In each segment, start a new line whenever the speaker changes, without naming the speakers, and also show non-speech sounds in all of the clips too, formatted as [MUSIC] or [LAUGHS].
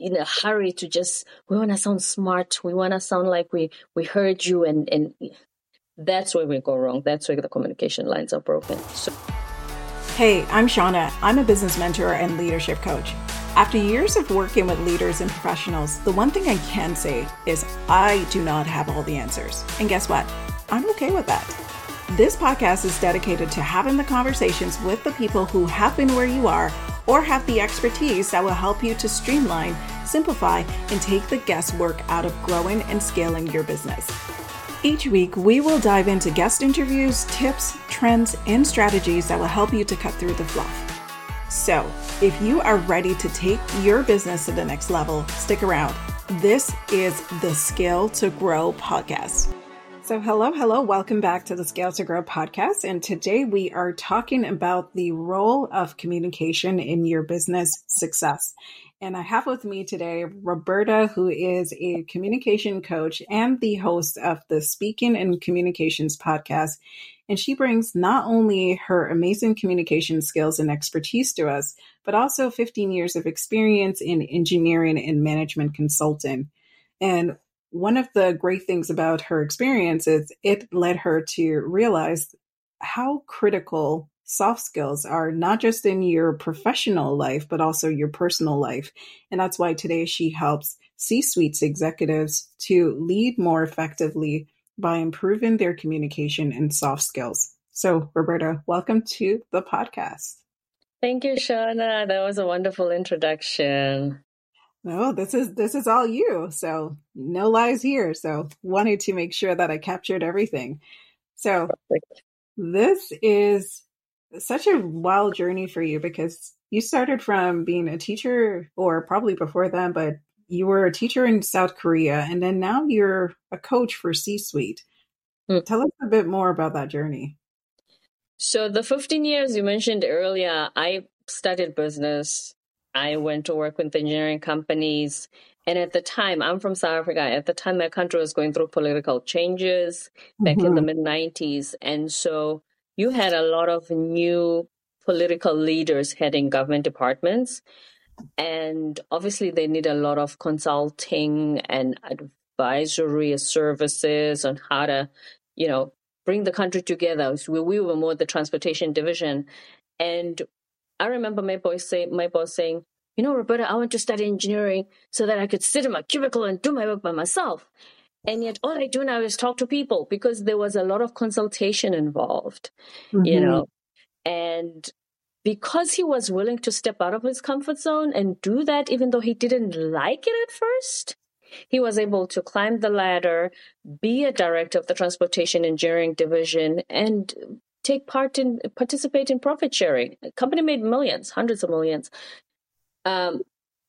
in a hurry to just we want to sound smart. We want to sound like we we heard you and and that's where we go wrong. That's where the communication lines are broken. So
hey i'm shauna. I'm a business mentor and leadership coach. After years of working with leaders and professionals the one thing i can say is i do not have all the answers. And guess what? I'm okay with that. This podcast is dedicated to having the conversations with the people who have been where you are or have the expertise that will help you to streamline, simplify, and take the guesswork out of growing and scaling your business. Each week, we will dive into guest interviews, tips, trends, and strategies that will help you to cut through the fluff. So, if you are ready to take your business to the next level, stick around. This is the Scale to Grow podcast. So, hello, hello, welcome back to the Scale to Grow podcast. And today we are talking about the role of communication in your business success. And I have with me today Roberta, who is a communication coach and the host of the Speaking and Communications podcast. And she brings not only her amazing communication skills and expertise to us, but also 15 years of experience in engineering and management consulting. And one of the great things about her experience is it led her to realize how critical soft skills are not just in your professional life but also your personal life. And that's why today she helps c-suites executives to lead more effectively by improving their communication and soft skills. So roberta welcome to the podcast.
Thank you shauna. That was a wonderful introduction
no, this is this is all you. So no lies here. So wanted to make sure that I captured everything. So Perfect. this is such a wild journey for you because you started from being a teacher or probably before then, but you were a teacher in South Korea and then now you're a coach for C-suite. Mm. Tell us a bit more about that journey.
So the 15 years you mentioned earlier, I studied business I went to work with engineering companies. And at the time, I'm from South Africa. At the time, my country was going through political changes back mm-hmm. in the mm-hmm. mid 90s. And so you had a lot of new political leaders heading government departments. And obviously, they need a lot of consulting and advisory services on how to, you know, bring the country together. So we were more the transportation division. And I remember my boss say my boss saying, you know, Roberta, I want to study engineering so that I could sit in my cubicle and do my work by myself. And yet all I do now is talk to people because there was a lot of consultation involved, mm-hmm. you know. And because he was willing to step out of his comfort zone and do that, even though he didn't like it at first, he was able to climb the ladder, be a director of the transportation engineering division, and take part in participate in profit sharing. The company made millions, hundreds of millions. Um,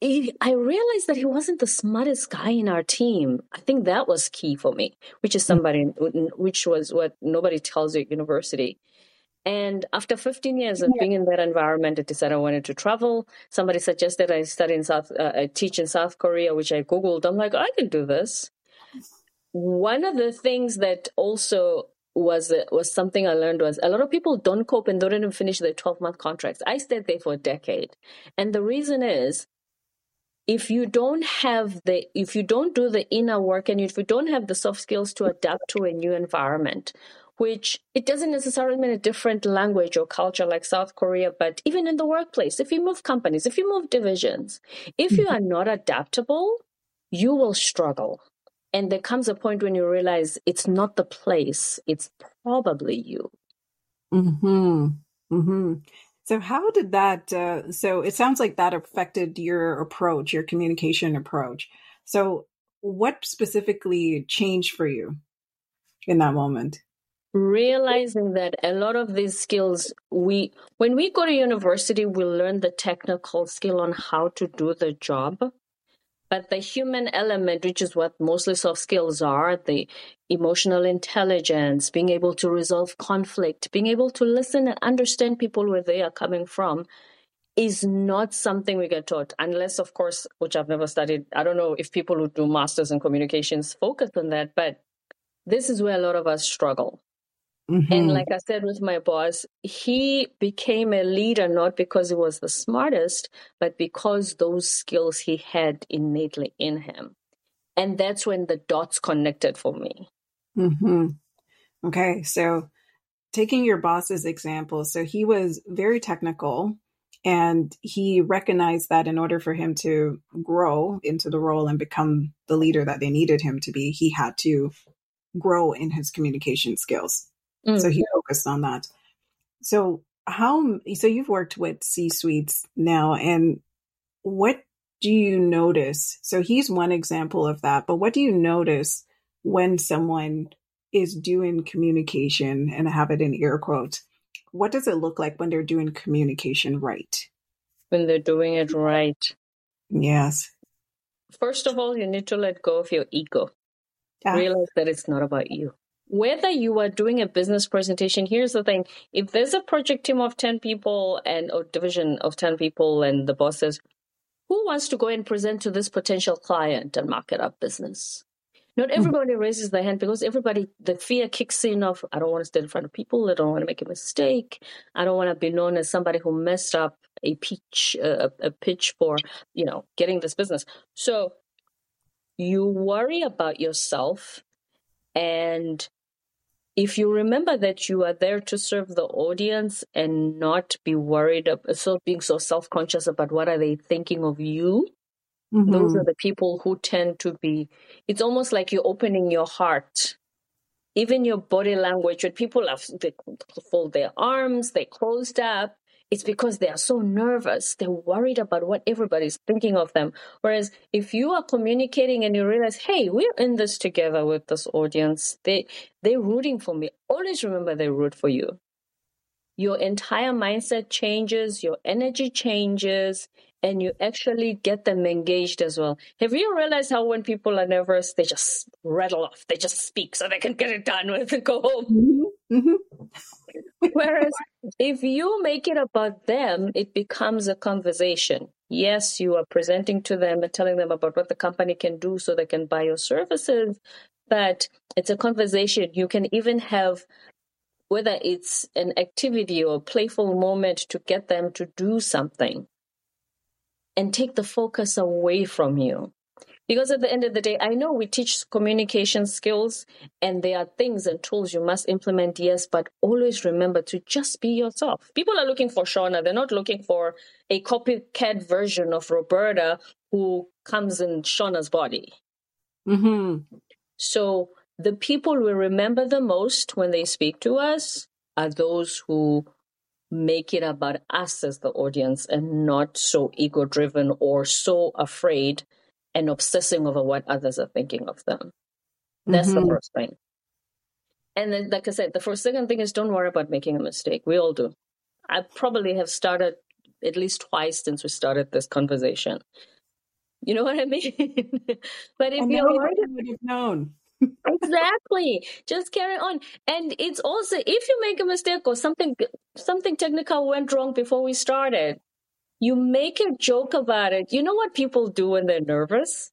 he, I realized that he wasn't the smartest guy in our team. I think that was key for me, which is somebody, which was what nobody tells you at university. And after 15 years of being in that environment, I decided I wanted to travel. Somebody suggested I study in South, uh, I teach in South Korea, which I Googled. I'm like, I can do this. One of the things that also was was something I learned was a lot of people don't cope and don't even finish their 12 month contracts. I stayed there for a decade. And the reason is if you don't have the if you don't do the inner work and if you don't have the soft skills to adapt to a new environment which it doesn't necessarily mean a different language or culture like South Korea, but even in the workplace, if you move companies, if you move divisions, if you mm-hmm. are not adaptable, you will struggle. And there comes a point when you realize it's not the place, it's probably you.
Hmm. Hmm. So how did that? Uh, so it sounds like that affected your approach, your communication approach. So what specifically changed for you in that moment?
realizing that a lot of these skills we when we go to university we learn the technical skill on how to do the job but the human element, which is what mostly soft skills are, the emotional intelligence, being able to resolve conflict, being able to listen and understand people where they are coming from, is not something we get taught, unless, of course, which I've never studied. I don't know if people who do masters in communications focus on that, but this is where a lot of us struggle. Mm-hmm. And like I said with my boss, he became a leader not because he was the smartest, but because those skills he had innately in him. And that's when the dots connected for me.
Mm-hmm. Okay. So taking your boss's example, so he was very technical and he recognized that in order for him to grow into the role and become the leader that they needed him to be, he had to grow in his communication skills. Mm. So he focused on that. So how so you've worked with C suites now and what do you notice? So he's one example of that, but what do you notice when someone is doing communication and I have it in air quotes? What does it look like when they're doing communication right?
When they're doing it right.
Yes.
First of all, you need to let go of your ego. Yeah. Realize that it's not about you whether you are doing a business presentation, here's the thing. If there's a project team of 10 people and a division of 10 people and the boss says, who wants to go and present to this potential client and market our business? Not hmm. everybody raises their hand because everybody, the fear kicks in of, I don't want to stand in front of people. I don't want to make a mistake. I don't want to be known as somebody who messed up a pitch, uh, a pitch for, you know, getting this business. So you worry about yourself and if you remember that you are there to serve the audience and not be worried about so being so self-conscious about what are they thinking of you mm-hmm. those are the people who tend to be it's almost like you're opening your heart even your body language when people have they fold their arms they closed up it's because they are so nervous. They're worried about what everybody's thinking of them. Whereas if you are communicating and you realize, hey, we're in this together with this audience, they they're rooting for me. Always remember they root for you. Your entire mindset changes, your energy changes, and you actually get them engaged as well. Have you realized how when people are nervous, they just rattle off, they just speak so they can get it done with and go home? Mm-hmm. [LAUGHS] Whereas if you make it about them, it becomes a conversation. Yes, you are presenting to them and telling them about what the company can do so they can buy your services, but it's a conversation. You can even have whether it's an activity or a playful moment to get them to do something and take the focus away from you. Because at the end of the day, I know we teach communication skills and there are things and tools you must implement, yes, but always remember to just be yourself. People are looking for Shauna. They're not looking for a copycat version of Roberta who comes in Shauna's body. Mm-hmm. So the people we remember the most when they speak to us are those who make it about us as the audience and not so ego driven or so afraid and obsessing over what others are thinking of them. That's mm-hmm. the first thing. And then, like I said, the first second thing is don't worry about making a mistake. We all do. I probably have started at least twice since we started this conversation. You know what I [LAUGHS] mean?
but if you're would have known.
exactly. Just carry on. And it's also if you make a mistake or something something technical went wrong before we started, you make a joke about it. You know what people do when they're nervous?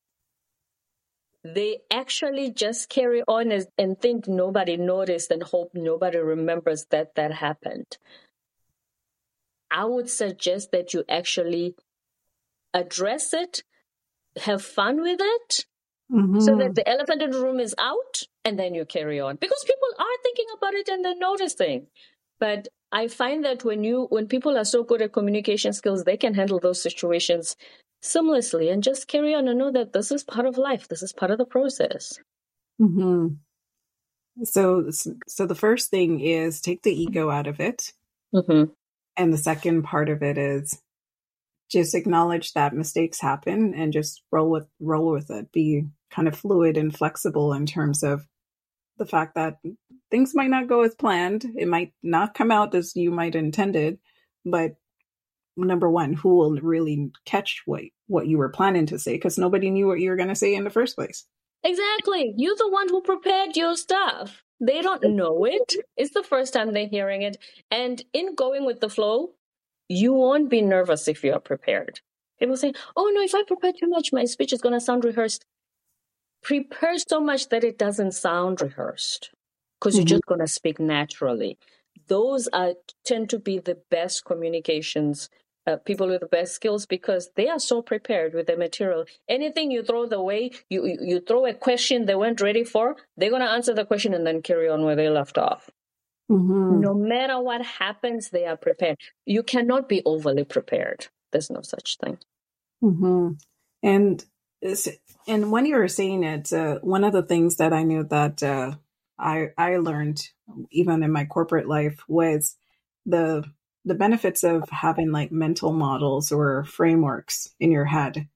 They actually just carry on as, and think nobody noticed and hope nobody remembers that that happened. I would suggest that you actually address it, have fun with it, mm-hmm. so that the elephant in the room is out, and then you carry on. Because people are thinking about it and they're noticing. But I find that when you when people are so good at communication skills, they can handle those situations seamlessly and just carry on and know that this is part of life. This is part of the process.
Mm-hmm. So, so the first thing is take the ego out of it, mm-hmm. and the second part of it is just acknowledge that mistakes happen and just roll with roll with it. Be kind of fluid and flexible in terms of the fact that things might not go as planned. It might not come out as you might intended, but number one, who will really catch what what you were planning to say because nobody knew what you were going to say in the first place.
Exactly. You're the one who prepared your stuff. They don't know it. It's the first time they're hearing it. And in going with the flow, you won't be nervous if you're prepared. People say, oh no, if I prepare too much, my speech is going to sound rehearsed prepare so much that it doesn't sound rehearsed. because mm-hmm. you're just going to speak naturally. Those are tend to be the best communications uh, people with the best skills because they are so prepared with the material. Anything you throw the way, you, you, you throw a question they weren't ready for, they're going to answer the question and then carry on where they left off. Mm-hmm. No matter what happens, they are prepared. You cannot be overly prepared. There's no such thing.
Mm-hmm. And and when you were saying it, uh, one of the things that I knew that uh, I I learned even in my corporate life was the the benefits of having like mental models or frameworks in your head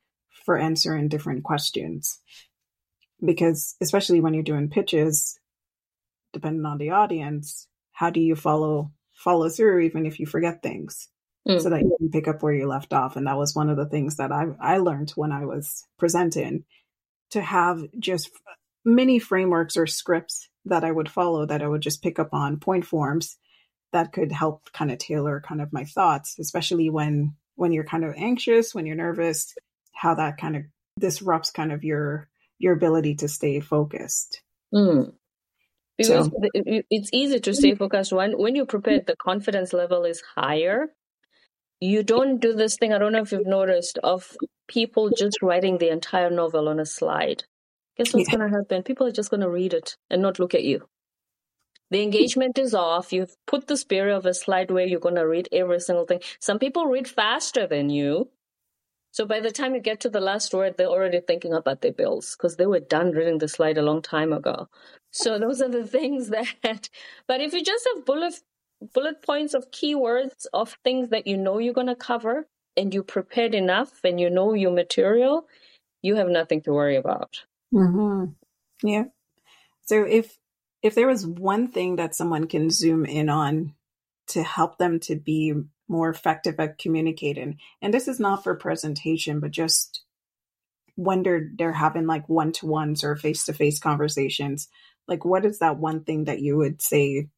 for answering different questions. Because especially when you're doing pitches, depending on the audience, how do you follow follow through even if you forget things? Mm. So that you can pick up where you left off. And that was one of the things that I I learned when I was presenting to have just many frameworks or scripts that I would follow that I would just pick up on point forms that could help kind of tailor kind of my thoughts, especially when when you're kind of anxious, when you're nervous, how that kind of disrupts kind of your your ability to stay focused.
Mm. Because so. it's easy to stay focused when when you prepare, the confidence level is higher. You don't do this thing. I don't know if you've noticed of people just writing the entire novel on a slide. Guess what's yeah. going to happen? People are just going to read it and not look at you. The engagement is off. You've put the spirit of a slide where you're going to read every single thing. Some people read faster than you. So by the time you get to the last word, they're already thinking about their bills because they were done reading the slide a long time ago. So those are the [LAUGHS] things that, but if you just have bullet, bullet points of keywords of things that you know you're going to cover and you prepared enough and you know your material, you have nothing to worry about.
Mm-hmm. Yeah. So if if there was one thing that someone can zoom in on to help them to be more effective at communicating, and this is not for presentation, but just they're, they're having like one to ones or face to face conversations, like what is that one thing that you would say,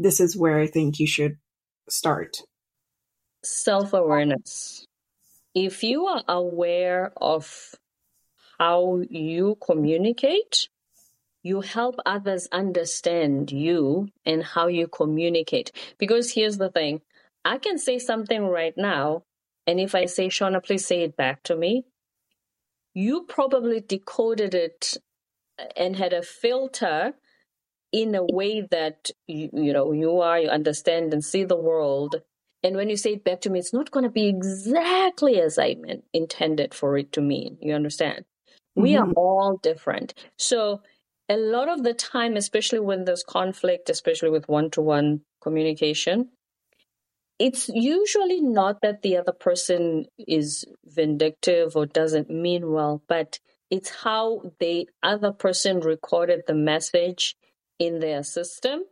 this is where I think you should start?
Self awareness. If you are aware of how you communicate, you help others understand you and how you communicate. Because here's the thing I can say something right now, and if I say, Shauna, please say it back to me, you probably decoded it and had a filter in a way that you, you know you are you understand and see the world and when you say it back to me it's not going to be exactly as i meant intended for it to mean you understand mm-hmm. we are mm-hmm. all different so a lot of the time, especially when there's conflict, especially with one to one communication, it's usually not that the other person is vindictive or doesn't mean well, but it's how the other person recorded the message in their system.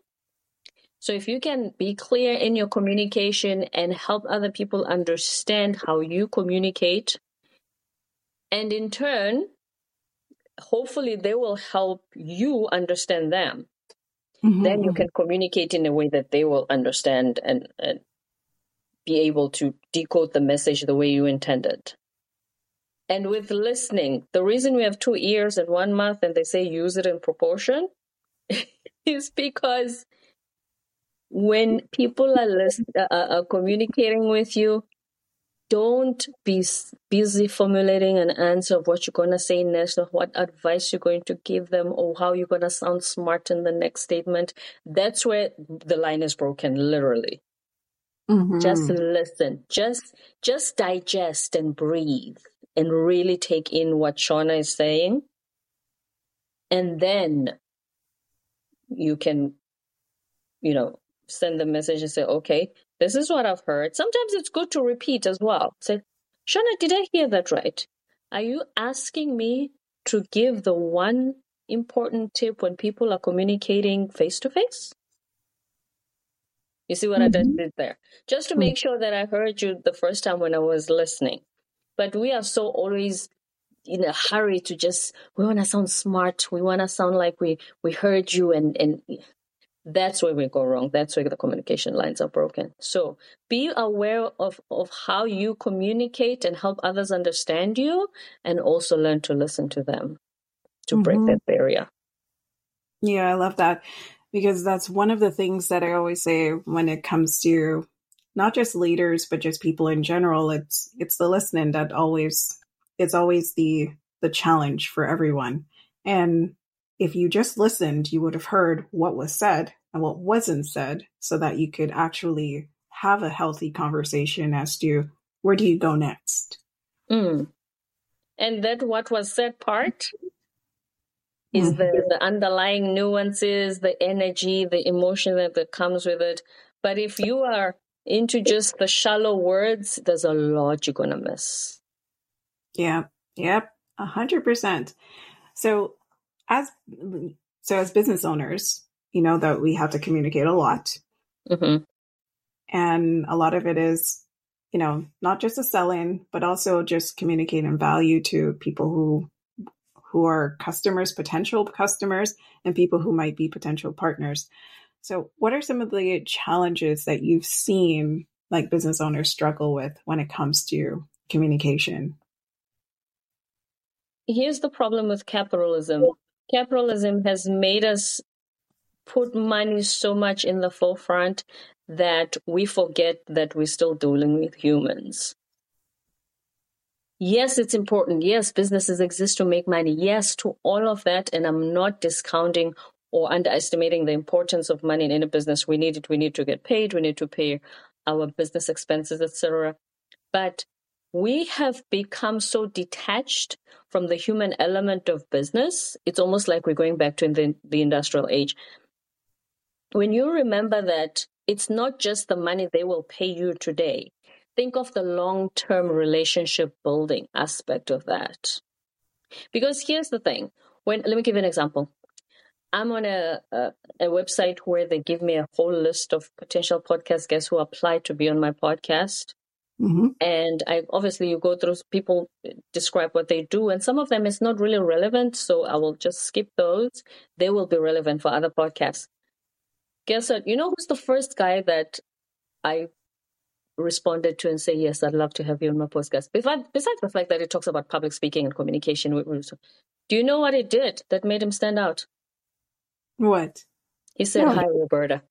So if you can be clear in your communication and help other people understand how you communicate, and in turn, hopefully they will help you understand them. Mm-hmm. Then you can communicate in a way that they will understand and, and be able to decode the message the way you intended. And with listening, the reason we have two ears and one mouth and they say use it in proportion [LAUGHS] is because when people are, listen, uh, uh, communicating with you, don't be busy formulating an answer of what you're going to say next or what advice you're going to give them or how you're going to sound smart in the next statement. That's where the line is broken, literally. Mm-hmm. Just listen, just just digest and breathe and really take in what Shauna is saying. And then you can, you know, send the message and say, okay, this is what I've heard. Sometimes it's good to repeat as well. Say, Shauna, did I hear that right? Are you asking me to give the one important tip when people are communicating face to face? You see what mm-hmm. I did there? Just to make sure that I heard you the first time when I was listening. But we are so always in a hurry to just we want to sound smart. We want to sound like we we heard you and and that's where we go wrong. That's where the communication lines are broken. So be aware of, of how you communicate and help others understand you and also learn to listen to them to mm-hmm. break that barrier.
Yeah, I love that. because that's one of the things that I always say when it comes to not just leaders but just people in general it's it's the listening that always it's always the the challenge for everyone and if you just listened you would have heard what was said and what wasn't said so that you could actually have a healthy conversation as to where do you go next
mm. and that what was said part is mm-hmm. the, the underlying nuances the energy the emotion that, that comes with it but if you are into just the shallow words there's a lot you're gonna miss
yeah yep a hundred percent. So as so as business owners you know that we have to communicate a lot. Mm-hmm. and a lot of it is you know not just a sell-in but also just communicating value to people who who are customers potential customers and people who might be potential partners. So what are some of the challenges that you've seen like business owners struggle with when it comes to communication
here's the problem with capitalism capitalism has made us put money so much in the forefront that we forget that we're still dealing with humans. Yes, it's important. Yes, businesses exist to make money. Yes, to all of that. And I'm not discounting or underestimating the importance of money in any business. We need it. We need to get paid. We need to pay our business expenses, etc. But we have become so detached from the human element of business. It's almost like we're going back to the, the industrial age when you remember that it's not just the money they will pay you today, think of the long term relationship building aspect of that. Because here's the thing when let me give you an example. I'm on a, a, a website where they give me a whole list of potential podcast guests who apply to be on my podcast. Mm-hmm. And I obviously you go through people describe what they do, and some of them is not really relevant, so I will just skip those. They will be relevant for other podcasts guess what? You know who's the first guy that I responded to and say, yes, I'd love to have you on my podcast. Besides, besides the fact that it talks about public speaking and communication, do you know what it did that made him stand out?
What?
He said, no. hi, Roberta.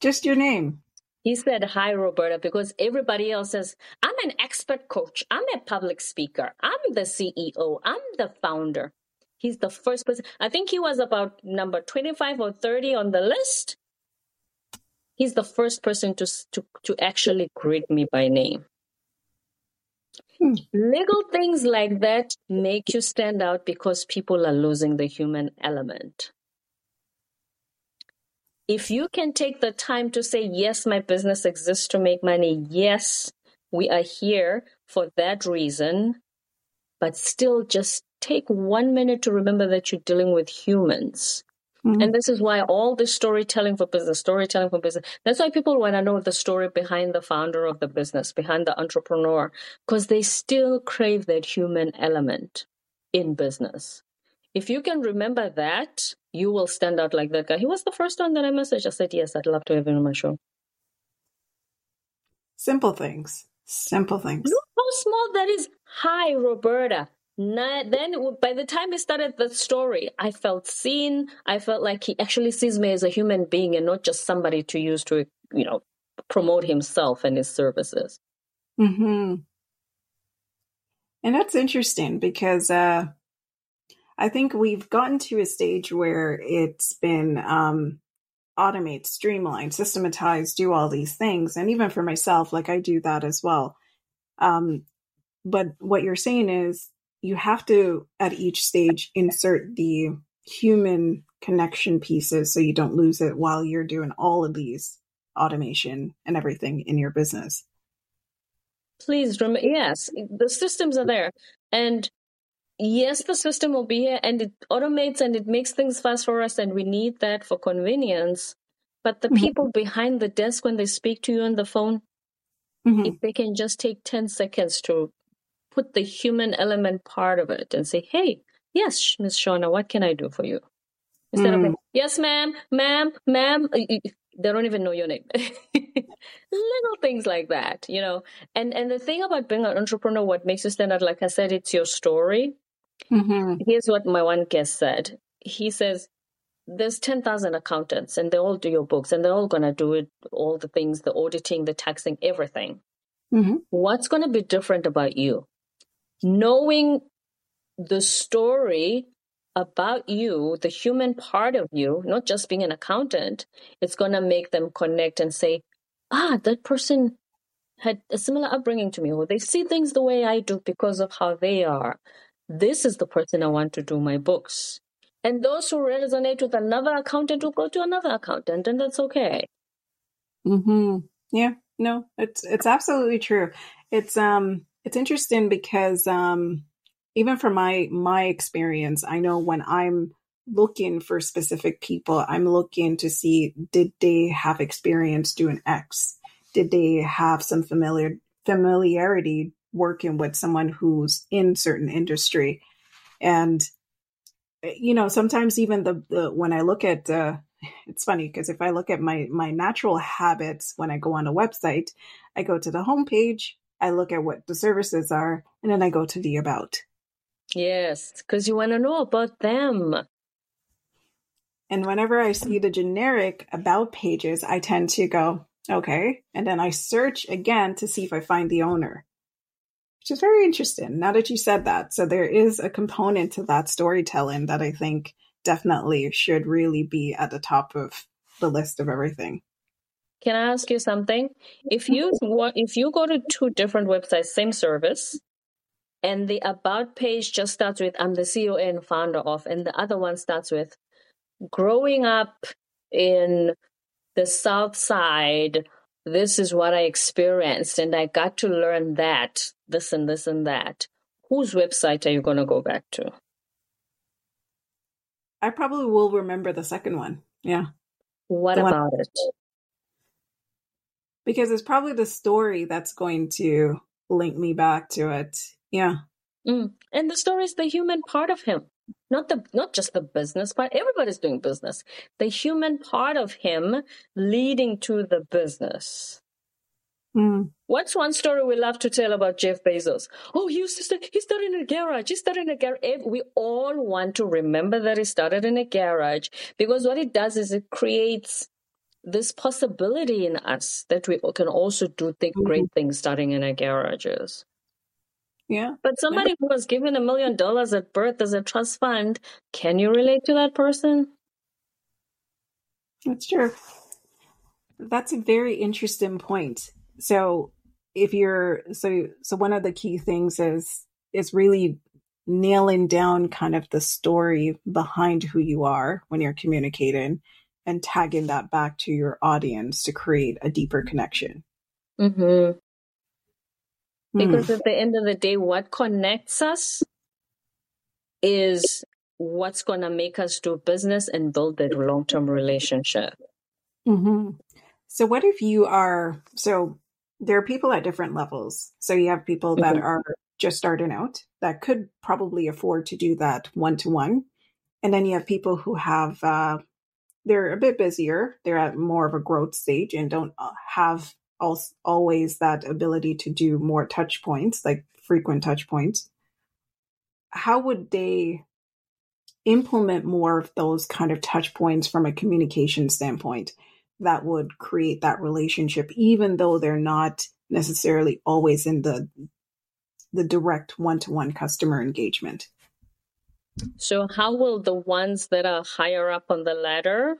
Just your name.
He said, hi, Roberta, because everybody else says, I'm an expert coach. I'm a public speaker. I'm the CEO. I'm the founder. He's the first person. I think he was about number 25 or 30 on the list. He's the first person to, to, to actually greet me by name. Hmm. Little things like that make you stand out because people are losing the human element. If you can take the time to say, yes, my business exists to make money. Yes, we are here for that reason, but still just take one minute to remember that you're dealing with humans. Mm-hmm. And this is why all the storytelling for business, storytelling for business, that's why people want to know the story behind the founder of the business, behind the entrepreneur, because they still crave that human element in business. If you can remember that, you will stand out like that guy. He was the first one that I messaged. I said, Yes, I'd love to have him on my show.
Simple things. Simple things.
Look how small that is. Hi, Roberta. Not, then by the time he started the story, I felt seen. I felt like he actually sees me as a human being and not just somebody to use to, you know, promote himself and his services.
Hmm. And that's interesting because uh, I think we've gotten to a stage where it's been um, automate, streamlined, systematized, do all these things, and even for myself, like I do that as well. Um, but what you're saying is you have to at each stage insert the human connection pieces so you don't lose it while you're doing all of these automation and everything in your business.
Please yes, the systems are there. And yes, the system will be here and it automates and it makes things fast for us. And we need that for convenience. But the mm-hmm. people behind the desk, when they speak to you on the phone, mm-hmm. if they can just take 10 seconds to put the human element part of it and say, hey, yes, Miss Shauna, what can I do for you? Instead mm. of, yes, ma'am, ma'am, ma'am, they don't even know your name. [LAUGHS] Little things like that, you know. And and the thing about being an entrepreneur, what makes you stand out, like I said, it's your story. Mm-hmm. Here's what my one guest said. He says, there's 10,000 accountants and they all do your books and they're all going to do it, all the things, the auditing, the taxing, everything. Mm-hmm. What's going to be different about you? Knowing the story about you, the human part of you, not just being an accountant, it's going to make them connect and say, ah, that person had a similar upbringing to me, or they see things the way I do because of how they are. This is the person I want to do my books. And those who resonate with another accountant will go to another accountant, and that's okay.
Hmm. Yeah. No, it's it's absolutely true. It's um it's interesting because um even from my my experience, I know when I'm looking for specific people, I'm looking to see did they have experience doing X? Did they have some familiar familiarity working with someone who's in certain industry? And you know, sometimes even the, the when I look at uh, it's funny because if I look at my my natural habits when I go on a website, I go to the homepage, I look at what the services are, and then I go to the about.
Yes, because you want to know about them.
And whenever I see the generic about pages, I tend to go, okay. And then I search again to see if I find the owner, which is very interesting now that you said that. So there is a component to that storytelling that I think definitely should really be at the top of the list of everything.
Can I ask you something? If you if you go to two different websites, same service, and the about page just starts with I'm the CEO and founder of, and the other one starts with growing up in the South Side, this is what I experienced, and I got to learn that, this and this and that. Whose website are you going to go back to?
I probably will remember the second one. Yeah.
What the about one. it?
Because it's probably the story that's going to link me back to it. Yeah.
Mm. And the story is the human part of him not the not just the business part everybody's doing business the human part of him leading to the business mm. what's one story we love to tell about jeff bezos oh he used to start, he started in a garage he started in a garage we all want to remember that he started in a garage because what it does is it creates this possibility in us that we can also do the great mm-hmm. things starting in our garages
yeah.
But somebody who was given a million dollars at birth as a trust fund, can you relate to that person?
That's true. That's a very interesting point. So if you're so so one of the key things is is really nailing down kind of the story behind who you are when you're communicating and tagging that back to your audience to create a deeper connection.
Mm-hmm. Because mm. at the end of the day, what connects us is what's going to make us do business and build that long term relationship.
Mm-hmm. So, what if you are so there are people at different levels. So, you have people that mm-hmm. are just starting out that could probably afford to do that one to one. And then you have people who have, uh, they're a bit busier, they're at more of a growth stage and don't uh, have always that ability to do more touch points, like frequent touch points. How would they implement more of those kind of touch points from a communication standpoint that would create that relationship, even though they're not necessarily always in the the direct one-to-one customer engagement.
So, how will the ones that are higher up on the ladder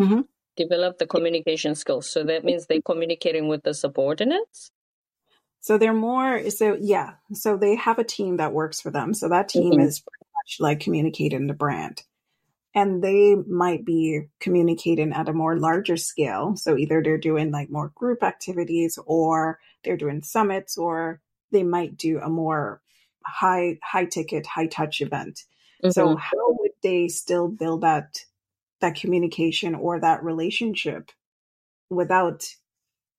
mm-hmm develop the communication skills. So that means they're communicating with the subordinates.
So they're more so yeah. So they have a team that works for them. So that team mm-hmm. is pretty much like communicating the brand. And they might be communicating at a more larger scale. So either they're doing like more group activities or they're doing summits or they might do a more high high ticket, high touch event. Mm-hmm. So how would they still build that that communication or that relationship without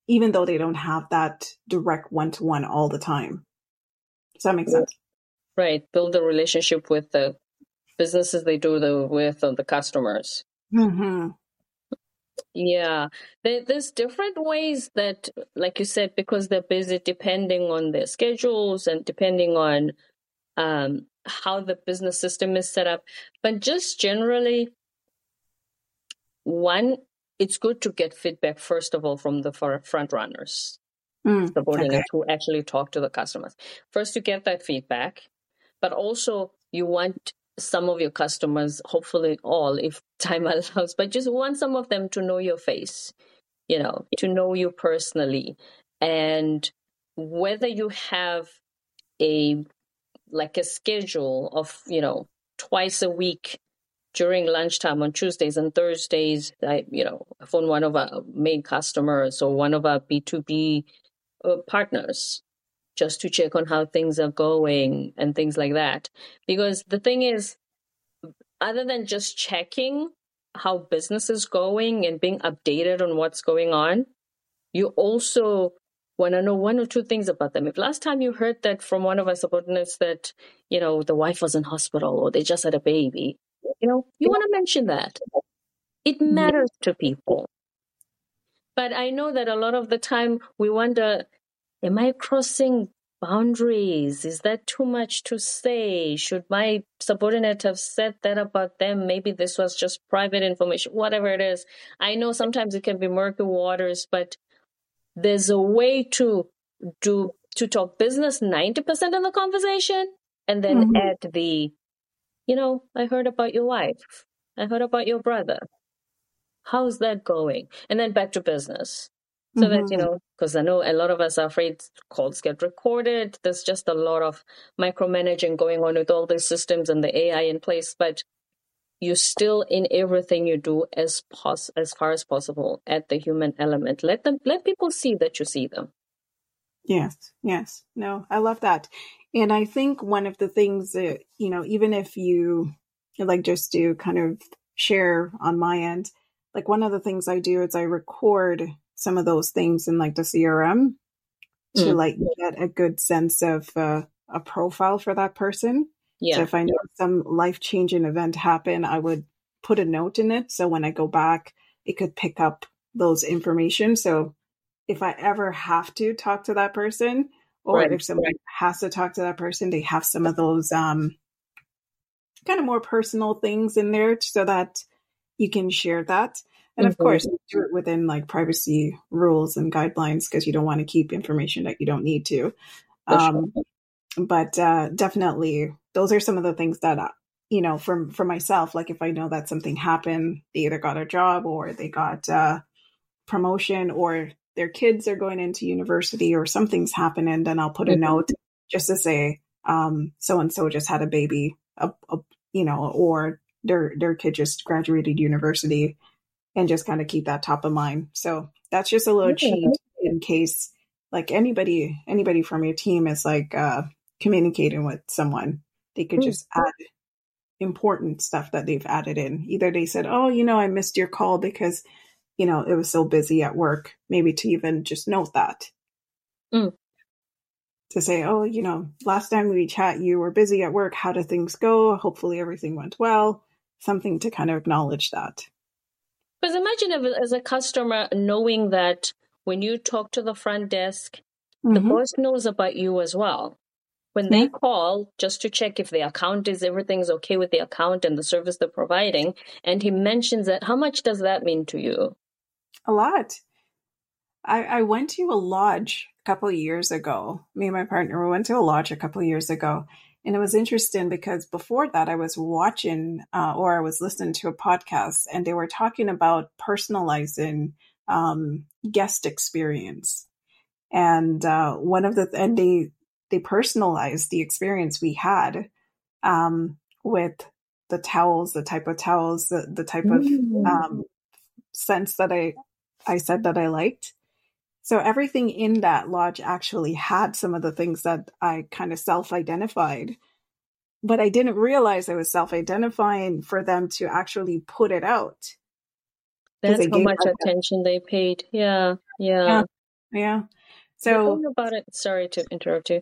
even though they don't have that direct one to one all the time. Does that make sense?
Right. Build the relationship with the businesses they do the with the customers. Mm-hmm. Yeah, there, there's different ways that, like you said, because they're busy, depending on their schedules and depending on um, how the business system is set up. But just generally, one, it's good to get feedback, first of all, from the front runners, mm, subordinates okay. who actually talk to the customers. First, you get that feedback, but also you want some of your customers, hopefully all, if [LAUGHS] time allows, but just want some of them to know your face, you know, to know you personally. And whether you have a like a schedule of, you know, twice a week during lunchtime on Tuesdays and Thursdays, I, you know, phone one of our main customers or one of our B2B uh, partners just to check on how things are going and things like that. Because the thing is, other than just checking how business is going and being updated on what's going on, you also want to know one or two things about them. If last time you heard that from one of our subordinates that, you know, the wife was in hospital or they just had a baby, you know, you want to mention that. It matters to people. But I know that a lot of the time we wonder, am I crossing boundaries? Is that too much to say? Should my subordinate have said that about them? Maybe this was just private information, whatever it is. I know sometimes it can be murky waters, but there's a way to do to talk business 90% of the conversation and then mm-hmm. add the you know, I heard about your wife. I heard about your brother. How's that going? And then back to business. So mm-hmm. that, you know, because I know a lot of us are afraid calls get recorded. There's just a lot of micromanaging going on with all these systems and the AI in place, but you still in everything you do as pos- as far as possible at the human element. Let them let people see that you see them.
Yes, yes. No, I love that. And I think one of the things that, you know, even if you like just to kind of share on my end, like one of the things I do is I record some of those things in like the CRM to mm. like get a good sense of uh, a profile for that person. Yeah. So if I know yeah. some life changing event happen, I would put a note in it. So when I go back, it could pick up those information. So if I ever have to talk to that person, or right. if someone right. has to talk to that person, they have some of those um, kind of more personal things in there so that you can share that. And mm-hmm. of course, do it within like privacy rules and guidelines because you don't want to keep information that you don't need to. Um, sure. But uh, definitely, those are some of the things that uh, you know from for myself. Like if I know that something happened, they either got a job or they got uh, promotion or their kids are going into university or something's happening, then I'll put a mm-hmm. note just to say, so and so just had a baby, a, a, you know, or their their kid just graduated university, and just kind of keep that top of mind. So that's just a little okay. cheat in case like anybody anybody from your team is like uh, communicating with someone, they could mm-hmm. just add important stuff that they've added in. Either they said, "Oh, you know, I missed your call because you know, it was so busy at work, maybe to even just note that. Mm. To say, oh, you know, last time we chat, you were busy at work. How did things go? Hopefully everything went well. Something to kind of acknowledge that.
Because imagine if, as a customer, knowing that when you talk to the front desk, mm-hmm. the boss knows about you as well. When they call just to check if the account is everything's okay with the account and the service they're providing, and he mentions that, how much does that mean to you?
A lot. I, I went to a lodge a couple of years ago. Me and my partner we went to a lodge a couple of years ago. And it was interesting because before that, I was watching uh, or I was listening to a podcast and they were talking about personalizing um, guest experience. And uh, one of the, and they, they personalized the experience we had um, with the towels, the type of towels, the, the type of mm. um, scents that I I said that I liked. So everything in that lodge actually had some of the things that I kind of self identified. But I didn't realize I was self identifying for them to actually put it out.
That's how much attention they paid. Yeah, yeah.
Yeah. yeah. So
about it, sorry to interrupt you.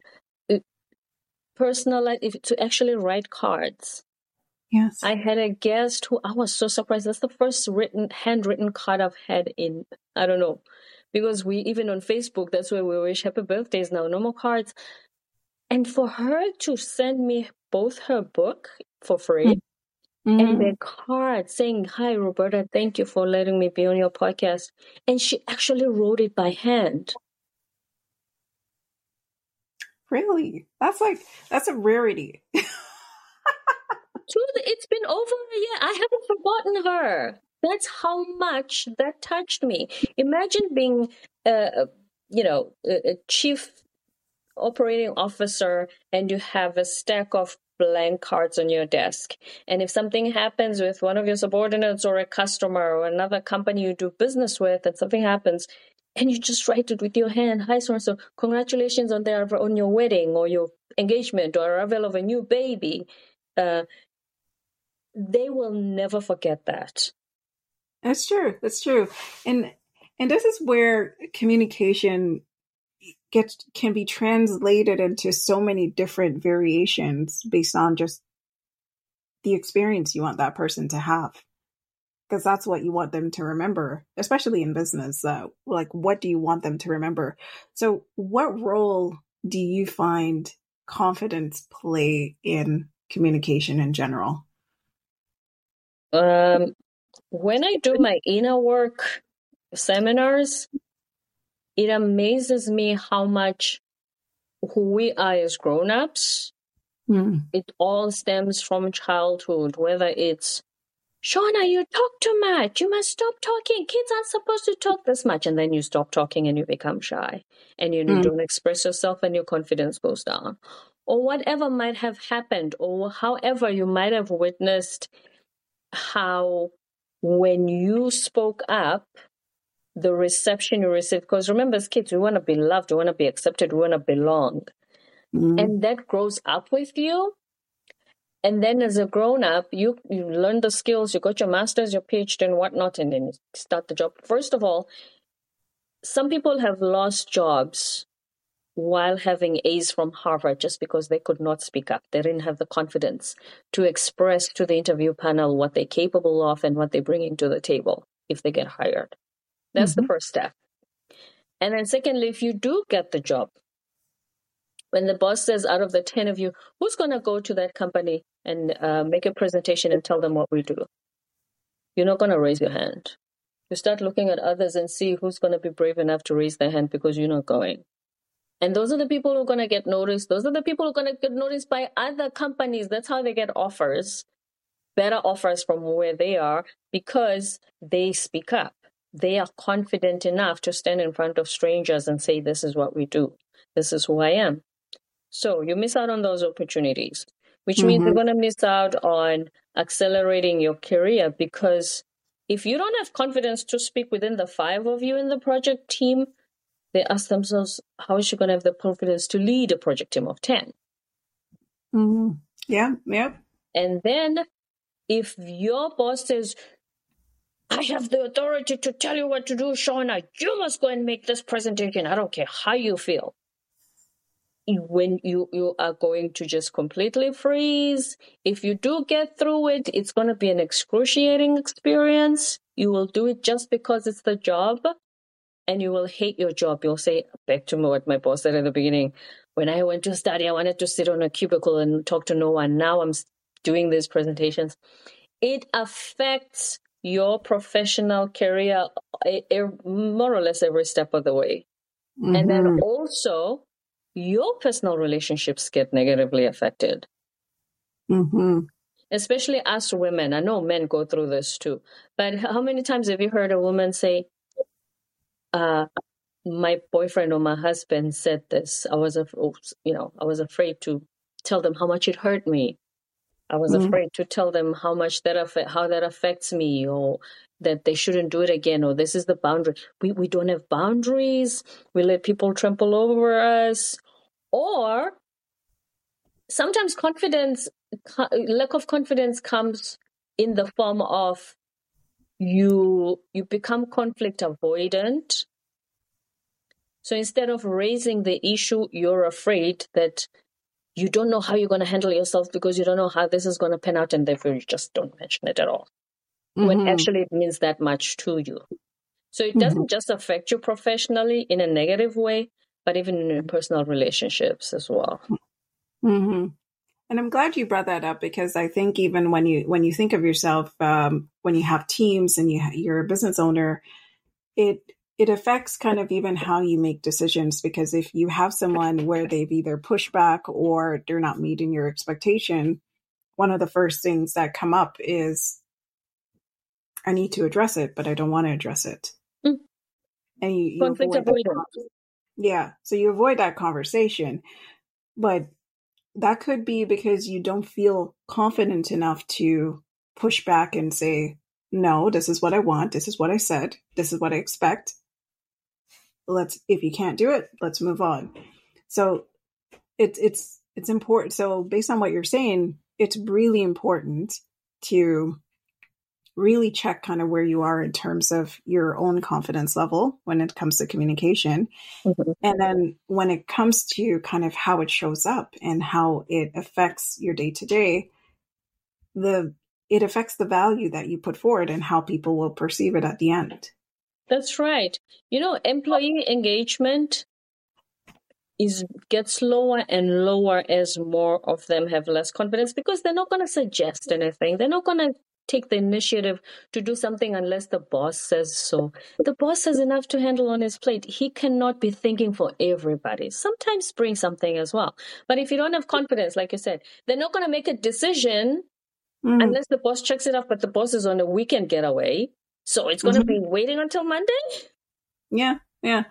Personal, if to actually write cards.
Yes.
I had a guest who I was so surprised. That's the first written, handwritten card I've had in, I don't know, because we, even on Facebook, that's where we wish happy birthdays now, no more cards. And for her to send me both her book for free, mm. mm-hmm. and their card saying, Hi, Roberta, thank you for letting me be on your podcast. And she actually wrote it by hand.
Really? That's like, that's a rarity. [LAUGHS]
it's been over a year. I haven't forgotten her. That's how much that touched me. Imagine being, uh, you know, a, chief operating officer and you have a stack of blank cards on your desk. And if something happens with one of your subordinates or a customer or another company you do business with and something happens, and you just write it with your hand, hi so and so, congratulations on their on your wedding or your engagement or arrival of a new baby. Uh, they will never forget that.
That's true. That's true. And and this is where communication gets can be translated into so many different variations based on just the experience you want that person to have because that's what you want them to remember especially in business uh, like what do you want them to remember so what role do you find confidence play in communication in general
um when i do my inner work seminars it amazes me how much who we are as grown-ups. Mm. it all stems from childhood whether it's shauna you talk too much. You must stop talking. Kids aren't supposed to talk this much. And then you stop talking and you become shy and you mm. don't express yourself and your confidence goes down. Or whatever might have happened or however you might have witnessed how when you spoke up the reception you received, Because remember, as kids, we want to be loved, we want to be accepted, we want to belong. Mm-hmm. And that grows up with you. And then as a grown up, you, you learn the skills, you got your master's, your PhD, and whatnot, and then you start the job. First of all, some people have lost jobs while having A's from Harvard just because they could not speak up. They didn't have the confidence to express to the interview panel what they're capable of and what they're bringing to the table if they get hired. That's mm-hmm. the first step. And then, secondly, if you do get the job, when the boss says, out of the 10 of you, who's going to go to that company and uh, make a presentation and tell them what we do? You're not going to raise your hand. You start looking at others and see who's going to be brave enough to raise their hand because you're not going. And those are the people who are going to get noticed. Those are the people who are going to get noticed by other companies. That's how they get offers, better offers from where they are because they speak up they are confident enough to stand in front of strangers and say, This is what we do, this is who I am. So you miss out on those opportunities, which mm-hmm. means you're going to miss out on accelerating your career because if you don't have confidence to speak within the five of you in the project team, they ask themselves, How is she going to have the confidence to lead a project team of 10?
Mm-hmm. Yeah, yeah.
And then if your boss says, I have the authority to tell you what to do, Shauna. You must go and make this presentation. I don't care how you feel. When you, you are going to just completely freeze, if you do get through it, it's going to be an excruciating experience. You will do it just because it's the job and you will hate your job. You'll say, back to what my boss said at the beginning. When I went to study, I wanted to sit on a cubicle and talk to no one. Now I'm doing these presentations. It affects your professional career more or less every step of the way. Mm-hmm. And then mm-hmm. also, your personal relationships get negatively affected. Mm-hmm. Especially us women. I know men go through this too. But how many times have you heard a woman say, uh, my boyfriend or my husband said this. I was, you know, I was afraid to tell them how much it hurt me. I was mm-hmm. afraid to tell them how much that affect, how that affects me, or that they shouldn't do it again, or this is the boundary. We we don't have boundaries. We let people trample over us, or sometimes confidence, lack of confidence comes in the form of you you become conflict avoidant. So instead of raising the issue, you're afraid that you don't know how you're going to handle yourself because you don't know how this is going to pan out and therefore you just don't mention it at all mm-hmm. when actually it means that much to you so it doesn't mm-hmm. just affect you professionally in a negative way but even in personal relationships as well
mm-hmm. And I'm glad you brought that up because I think even when you when you think of yourself um, when you have teams and you you're a business owner, it it affects kind of even how you make decisions because if you have someone where they've either pushed back or they're not meeting your expectation, one of the first things that come up is I need to address it, but I don't want to address it. Mm. And you, you conflict avoidance. Yeah, so you avoid that conversation, but that could be because you don't feel confident enough to push back and say, "No, this is what I want. This is what I said. This is what I expect." Let's if you can't do it let's move on. So it's it's it's important so based on what you're saying it's really important to really check kind of where you are in terms of your own confidence level when it comes to communication. Mm-hmm. and then when it comes to kind of how it shows up and how it affects your day to day the it affects the value that you put forward and how people will perceive it at the end
that's right. You know, employee engagement is gets lower and lower as more of them have less confidence because they're not going to suggest anything. They're not going to take the initiative to do something unless the boss says so. The boss has enough to handle on his plate. He cannot be thinking for everybody. Sometimes bring something as well. But if you don't have confidence, like you said, they're not going to make a decision mm. unless the boss checks it off, but the boss is on a weekend getaway. So it's going mm-hmm. to be waiting until Monday?
Yeah, yeah.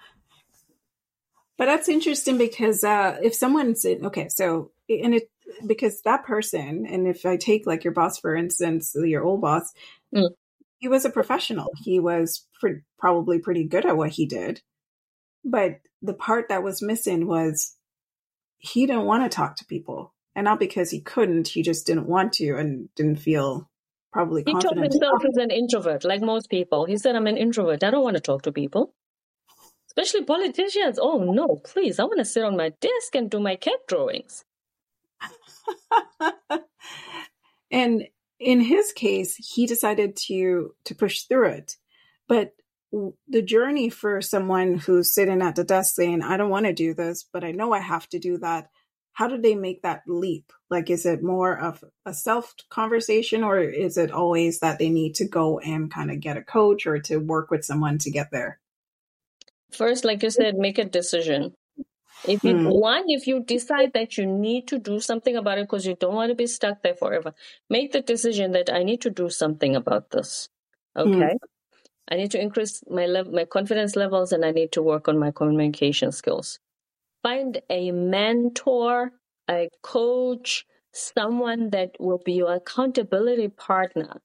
But that's interesting because uh, if someone's okay, so and it because that person, and if I take like your boss for instance, your old boss, mm. he was a professional. He was pre- probably pretty good at what he did, but the part that was missing was he didn't want to talk to people, and not because he couldn't, he just didn't want to and didn't feel probably
he told himself he's an introvert, like most people. He said, "I'm an introvert. I don't want to talk to people." Especially politicians. Oh no, please! I want to sit on my desk and do my cat drawings. [LAUGHS]
and in his case, he decided to to push through it. But the journey for someone who's sitting at the desk saying, "I don't want to do this, but I know I have to do that," how do they make that leap? Like, is it more of a self conversation or is it always that they need to go and kind of get a coach or to work with someone to get there?
First, like you said, make a decision. If you hmm. one, if you decide that you need to do something about it because you don't want to be stuck there forever, make the decision that I need to do something about this. Hmm. Okay. I need to increase my level, my confidence levels, and I need to work on my communication skills find a mentor, a coach, someone that will be your accountability partner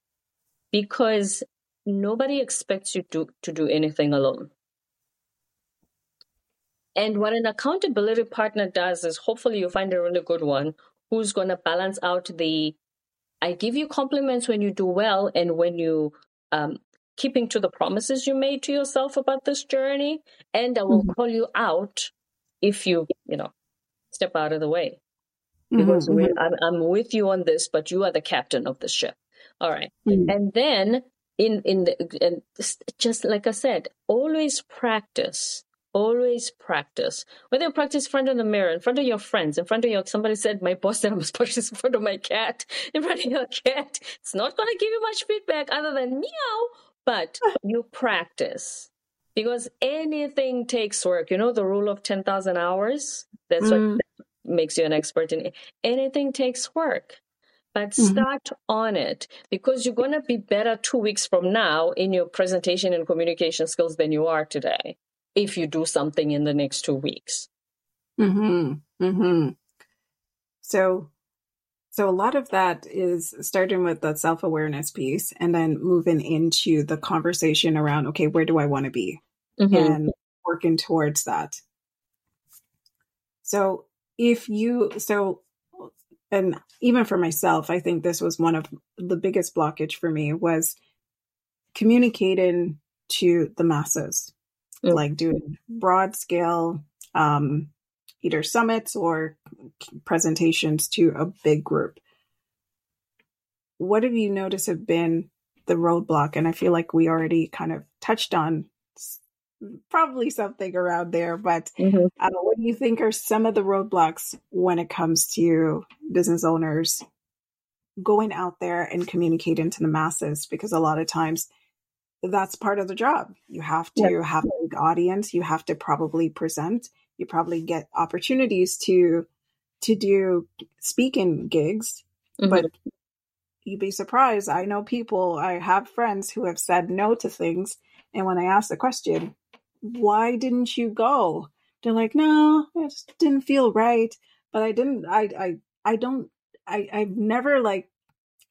because nobody expects you to, to do anything alone. And what an accountability partner does is hopefully you find a really good one who's going to balance out the I give you compliments when you do well and when you um, keeping to the promises you made to yourself about this journey, and I will mm-hmm. call you out if you, you know, step out of the way. Because mm-hmm, mm-hmm. I'm, I'm with you on this, but you are the captain of the ship. All right. mm-hmm. And then in, in the, and just like I said, always practice always practice. Whether you practice in front of the mirror, in front of your friends, in front of your somebody said my boss said I must [LAUGHS] practice in front of my cat, in front of your cat. It's not gonna give you much feedback other than meow, but you practice because anything takes work. You know the rule of 10,000 hours? That's mm. what makes you an expert in it. Anything takes work. But mm-hmm. start on it because you're going to be better 2 weeks from now in your presentation and communication skills than you are today if you do something in the next 2 weeks.
Mhm. Mhm. So so a lot of that is starting with the self-awareness piece and then moving into the conversation around okay, where do I want to be? Mm-hmm. and working towards that. So if you, so, and even for myself, I think this was one of the biggest blockage for me was communicating to the masses, mm-hmm. like doing broad scale, um, either summits or presentations to a big group. What have you noticed have been the roadblock? And I feel like we already kind of touched on probably something around there. But mm-hmm. uh, what do you think are some of the roadblocks when it comes to business owners going out there and communicating to the masses? Because a lot of times that's part of the job. You have to yep. have a big audience. You have to probably present. You probably get opportunities to to do speaking gigs, mm-hmm. but you'd be surprised. I know people. I have friends who have said no to things, and when I ask the question, "Why didn't you go?" They're like, "No, it just didn't feel right." But I didn't. I I I don't. I I've never like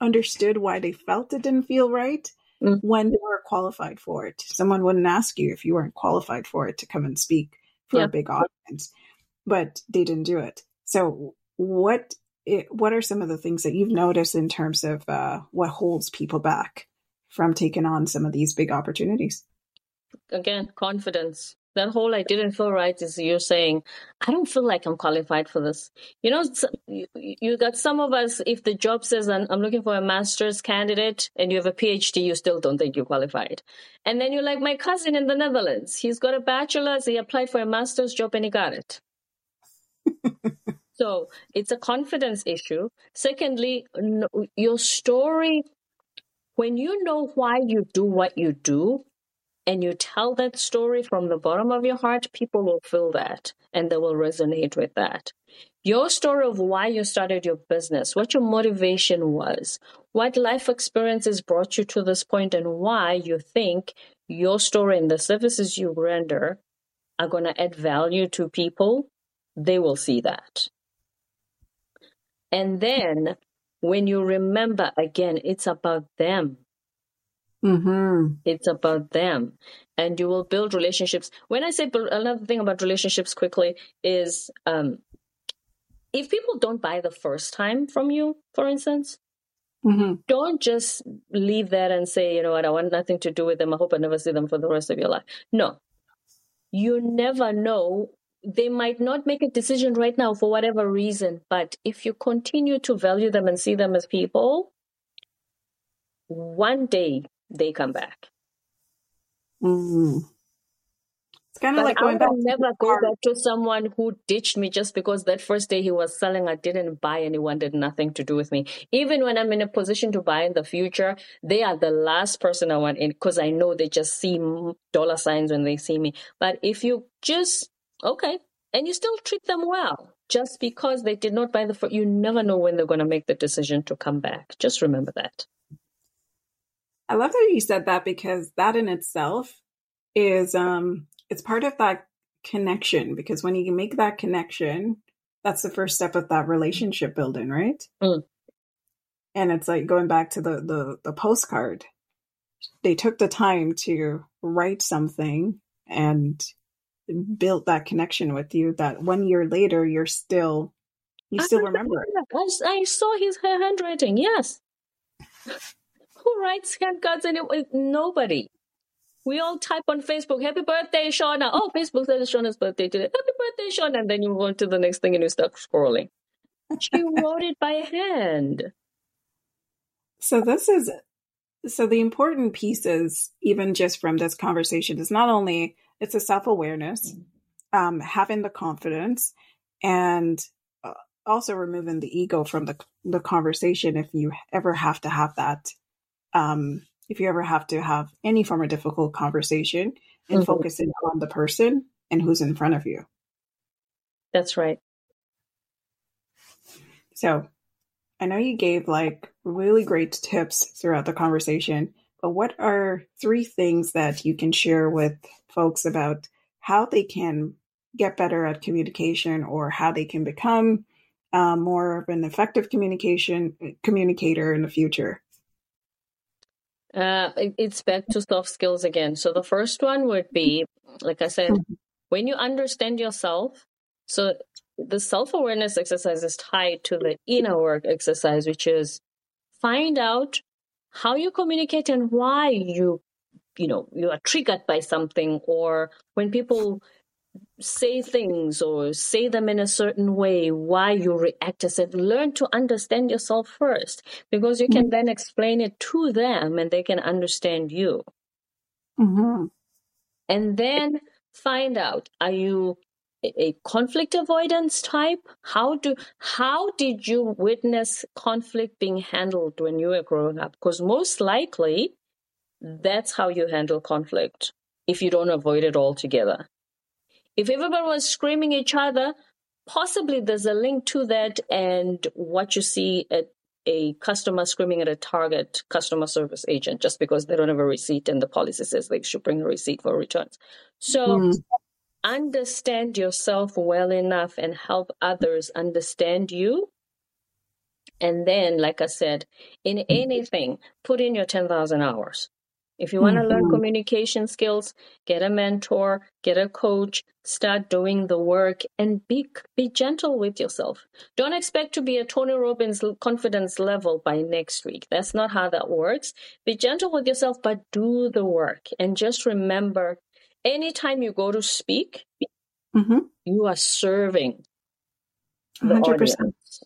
understood why they felt it didn't feel right mm. when they were qualified for it. Someone wouldn't ask you if you weren't qualified for it to come and speak for yeah. a big audience, but they didn't do it. So what it, what are some of the things that you've noticed in terms of uh, what holds people back from taking on some of these big opportunities?
Again, confidence that whole I didn't feel right is you're saying, I don't feel like I'm qualified for this. You know, you, you got some of us, if the job says I'm looking for a master's candidate and you have a PhD, you still don't think you're qualified. And then you're like my cousin in the Netherlands. He's got a bachelor's, he applied for a master's job and he got it. so it's a confidence issue. Secondly, your story, when you know why you do what you do, and you tell that story from the bottom of your heart, people will feel that and they will resonate with that. Your story of why you started your business, what your motivation was, what life experiences brought you to this point, and why you think your story and the services you render are going to add value to people, they will see that. And then when you remember again, it's about them. Mm-hmm. It's about them. And you will build relationships. When I say another thing about relationships quickly is um, if people don't buy the first time from you, for instance, mm-hmm. don't just leave that and say, you know what, I want nothing to do with them. I hope I never see them for the rest of your life. No. You never know. They might not make a decision right now for whatever reason, but if you continue to value them and see them as people, one day they come back.
Mm. It's kind of like going I back.
never go back to someone who ditched me just because that first day he was selling, I didn't buy anyone, did nothing to do with me. Even when I'm in a position to buy in the future, they are the last person I want in because I know they just see dollar signs when they see me. But if you just, okay, and you still treat them well, just because they did not buy the you never know when they're going to make the decision to come back. Just remember that.
I love that you said that because that in itself is um it's part of that connection because when you make that connection, that's the first step of that relationship building, right? Mm. And it's like going back to the, the the postcard. They took the time to write something and built that connection with you that one year later you're still you still remember it.
I, I saw his her handwriting, yes. Who writes handcards anyway? Nobody. We all type on Facebook, happy birthday, Shauna. Oh, Facebook says Shauna's birthday today. Happy birthday, Shauna. And then you move on to the next thing and you start scrolling. She [LAUGHS] wrote it by hand.
So this is so the important pieces, even just from this conversation, is not only it's a self awareness, um, having the confidence, and uh, also removing the ego from the the conversation if you ever have to have that um, if you ever have to have any form of difficult conversation and mm-hmm. focusing on the person and who's in front of you.
That's right.
So I know you gave like really great tips throughout the conversation, but what are three things that you can share with folks about how they can get better at communication or how they can become uh, more of an effective communication communicator in the future?
Uh, it's back to soft skills again. So the first one would be, like I said, when you understand yourself. So the self awareness exercise is tied to the inner work exercise, which is find out how you communicate and why you, you know, you are triggered by something, or when people say things or say them in a certain way, why you react as it. Learn to understand yourself first because you can mm-hmm. then explain it to them and they can understand you.
Mm-hmm.
And then find out are you a conflict avoidance type how do how did you witness conflict being handled when you were growing up because most likely that's how you handle conflict if you don't avoid it altogether if everybody was screaming each other possibly there's a link to that and what you see at a customer screaming at a target customer service agent just because they don't have a receipt and the policy says they should bring a receipt for returns so mm understand yourself well enough and help others understand you. And then, like I said, in anything, put in your 10,000 hours. If you want to mm-hmm. learn communication skills, get a mentor, get a coach, start doing the work and be be gentle with yourself. Don't expect to be a Tony Robbins confidence level by next week. That's not how that works. Be gentle with yourself but do the work and just remember anytime you go to speak, mm-hmm. you are serving the 100%. audience.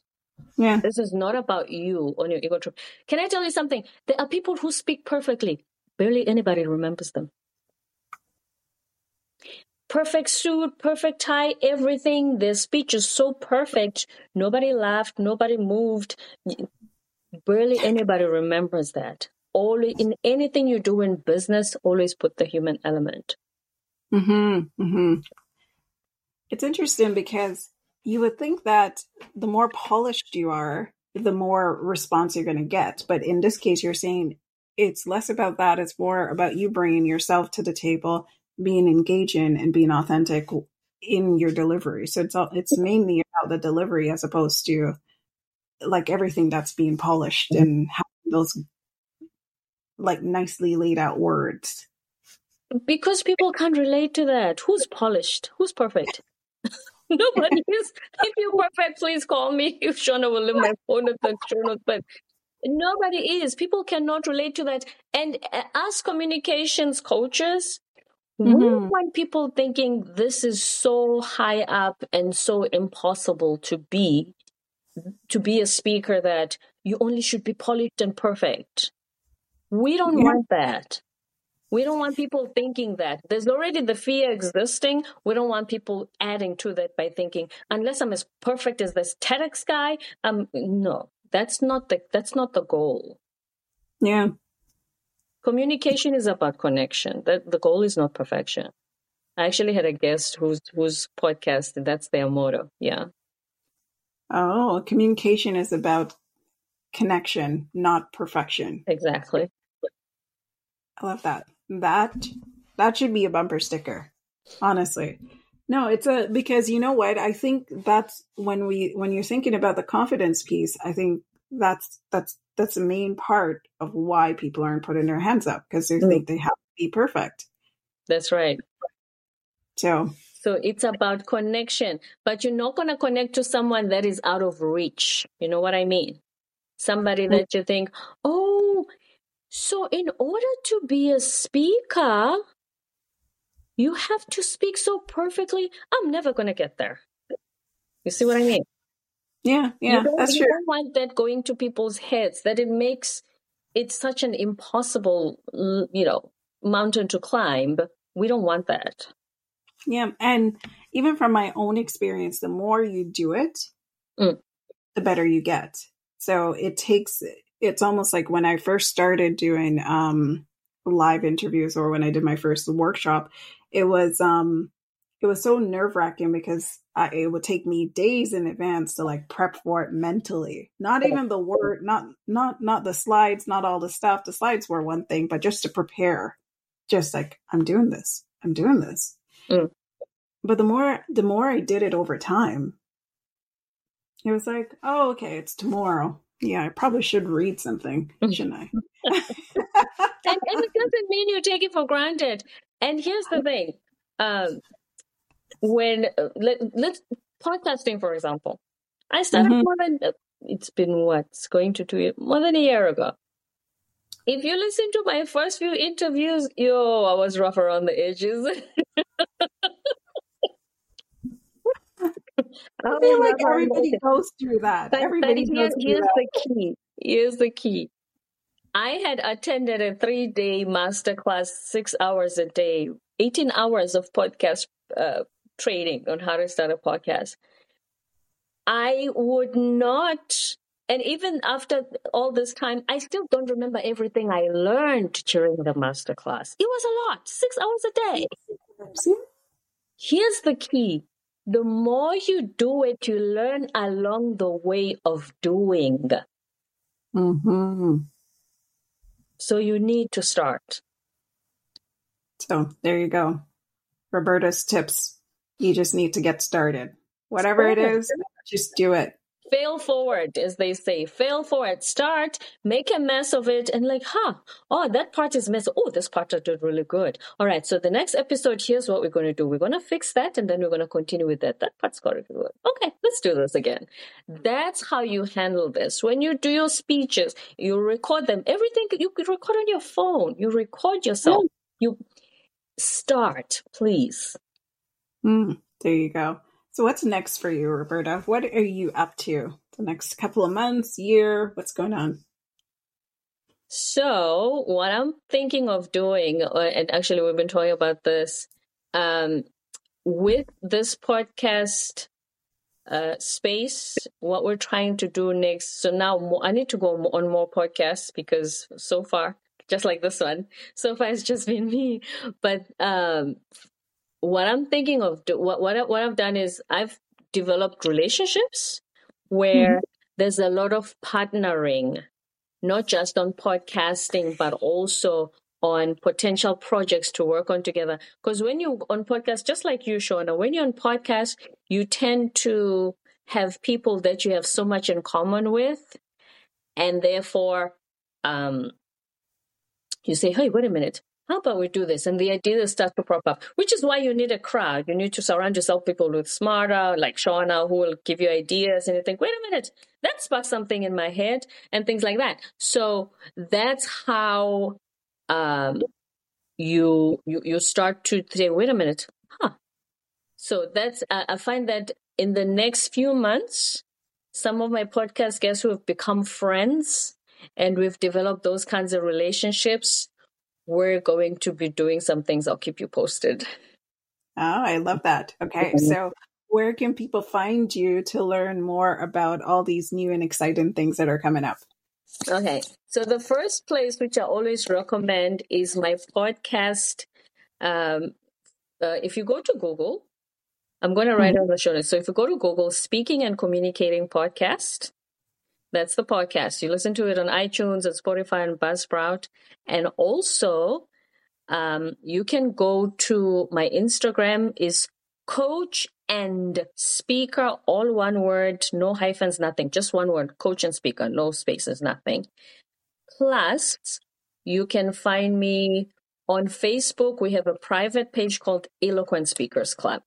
Yeah.
This is not about you on your ego trip. Can I tell you something? There are people who speak perfectly. Barely anybody remembers them. Perfect suit, perfect tie, everything. Their speech is so perfect. Nobody laughed, nobody moved. Barely anybody remembers that. Only in anything you do in business, always put the human element.
Mm-hmm, mm-hmm. It's interesting because you would think that the more polished you are, the more response you're going to get. But in this case, you're saying it's less about that. It's more about you bringing yourself to the table, being engaging and being authentic in your delivery. So it's all, it's mainly about the delivery as opposed to like everything that's being polished and having those like nicely laid out words
because people can't relate to that. Who's polished? Who's perfect? [LAUGHS] [LAUGHS] Nobody is. If you're perfect, please call me. If Shauna will leave my phone at the show notes, but nobody is. People cannot relate to that. And uh, as communications coaches, mm-hmm. we want people thinking this is so high up and so impossible to be, to be a speaker that you only should be polished and perfect. We don't yeah. want that. We don't want people thinking that. There's already the fear existing. We don't want people adding to that by thinking, unless I'm as perfect as this TEDx guy, um no. That's not the that's not the goal.
Yeah.
Communication is about connection. That the goal is not perfection. I actually had a guest whose whose podcast that's their motto. Yeah.
Oh, communication is about connection, not perfection.
Exactly.
I love that. That that should be a bumper sticker. Honestly. No, it's a because you know what? I think that's when we when you're thinking about the confidence piece, I think that's that's that's the main part of why people aren't putting their hands up because they mm. think they have to be perfect.
That's right.
So
so it's about connection, but you're not going to connect to someone that is out of reach. You know what I mean? Somebody mm. that you think, "Oh, so, in order to be a speaker, you have to speak so perfectly. I'm never going to get there. You see what I mean?
Yeah, yeah, that's
you
true.
don't want that going to people's heads that it makes it such an impossible, you know, mountain to climb. We don't want that.
Yeah, and even from my own experience, the more you do it, mm. the better you get. So it takes it's almost like when I first started doing um, live interviews or when I did my first workshop, it was um, it was so nerve wracking because I, it would take me days in advance to like prep for it mentally. Not even the word, not not not the slides, not all the stuff. The slides were one thing, but just to prepare, just like I'm doing this, I'm doing this. Mm. But the more the more I did it over time, it was like, oh, okay, it's tomorrow. Yeah, I probably should read something, [LAUGHS] shouldn't I? [LAUGHS] and,
and, it doesn't mean you take it for granted. And here's the thing: um, when uh, let, let's podcasting, for example, I started mm-hmm. more than it's been what's going to two more than a year ago. If you listen to my first few interviews, yo, I was rough around the edges. [LAUGHS]
I feel like everybody goes through that. But, everybody but
here's, here's the key. Here's the key. I had attended a three day masterclass, six hours a day 18 hours of podcast uh, training on how to start a podcast. I would not, and even after all this time, I still don't remember everything I learned during the masterclass. It was a lot, six hours a day. Here's the key the more you do it, you learn along the way of doing.
Mm-hmm.
So you need to start.
So there you go. Roberta's tips. You just need to get started. Whatever it is, just do it
fail forward, as they say. Fail forward. Start, make a mess of it, and like, huh, oh, that part is mess. Oh, this part I did really good. All right, so the next episode, here's what we're going to do. We're going to fix that, and then we're going to continue with that. That part's got to be good. Okay, let's do this again. That's how you handle this. When you do your speeches, you record them. Everything you could record on your phone. You record yourself. You start, please.
Mm, there you go. So what's next for you, Roberta? What are you up to the next couple of months, year? What's going on?
So what I'm thinking of doing, uh, and actually we've been talking about this, um, with this podcast uh, space, what we're trying to do next. So now I need to go on more podcasts because so far, just like this one, [LAUGHS] so far it's just been me. But um, what I'm thinking of, what what what I've done is I've developed relationships where mm-hmm. there's a lot of partnering, not just on podcasting, but also on potential projects to work on together. Because when you're on podcast, just like you, Shauna, when you're on podcast, you tend to have people that you have so much in common with, and therefore, um, you say, "Hey, wait a minute, how about we do this? And the ideas start to prop up, which is why you need a crowd. You need to surround yourself people with smarter, like Shauna, who will give you ideas. And you think, wait a minute, that sparked something in my head, and things like that. So that's how um, you, you you start to say, wait a minute, huh? So that's uh, I find that in the next few months, some of my podcast guests who have become friends, and we've developed those kinds of relationships we're going to be doing some things. I'll keep you posted.
Oh, I love that. Okay. Mm-hmm. So, where can people find you to learn more about all these new and exciting things that are coming up?
Okay. So, the first place which I always recommend is my podcast. Um, uh, if you go to Google, I'm going to write mm-hmm. on the show notes. So, if you go to Google, Speaking and Communicating Podcast, that's the podcast. You listen to it on iTunes and Spotify and Buzzsprout. And also, um, you can go to my Instagram is coach and speaker, all one word, no hyphens, nothing, just one word, coach and speaker, no spaces, nothing. Plus, you can find me on Facebook. We have a private page called Eloquent Speakers Club.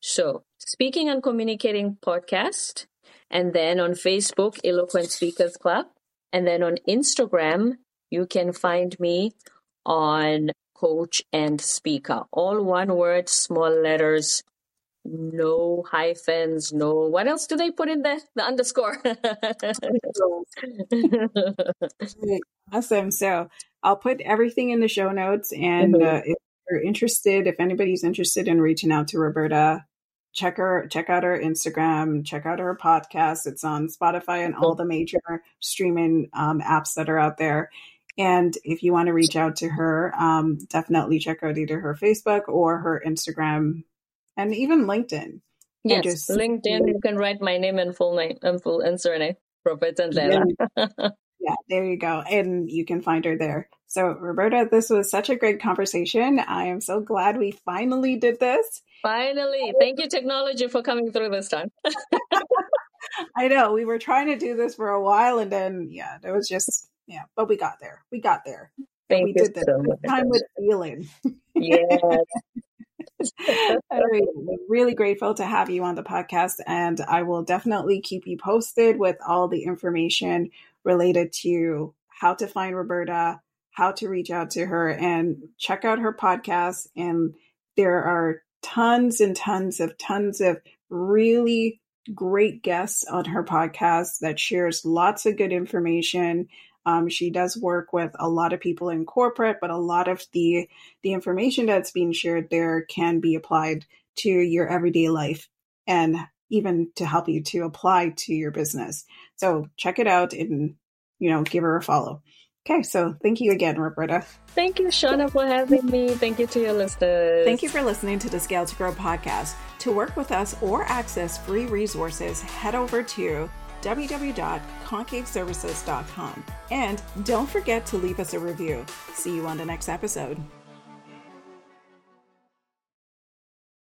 So, speaking and communicating podcast and then on Facebook, Eloquent Speakers Club. And then on Instagram, you can find me on Coach and Speaker. All one word, small letters, no hyphens, no. What else do they put in there? The underscore. [LAUGHS]
awesome. So I'll put everything in the show notes. And mm-hmm. uh, if you're interested, if anybody's interested in reaching out to Roberta, check her check out her instagram check out her podcast. It's on spotify and all the major streaming um, apps that are out there. And if you want to reach out to her um, definitely check out either her facebook or her instagram and even linkedin.
Yes just, linkedin you can write my name and full name and full and surname robert and
yeah there you go. And you can find her there. So roberta this was such a great conversation. I am so glad we finally did this
Finally. Thank you, technology, for coming through this time. [LAUGHS]
I know. We were trying to do this for a while and then, yeah, it was just, yeah, but we got there. We got there.
Thank
we
you did this so much.
time with feeling.
Yes. [LAUGHS] [LAUGHS]
really grateful to have you on the podcast, and I will definitely keep you posted with all the information related to how to find Roberta, how to reach out to her, and check out her podcast. And there are tons and tons of tons of really great guests on her podcast that shares lots of good information Um, she does work with a lot of people in corporate, but a lot of the the information that's being shared there can be applied to your everyday life and even to help you to apply to your business. So check it out and you know give her a follow. Okay, so thank you again, Roberta.
Thank you, Shauna, for having me. Thank you to your listeners.
Thank you for listening to the Scale to Grow podcast. To work with us or access free resources, head over to www.koncaveservices.com. And don't forget to leave us a review. See you on the next episode.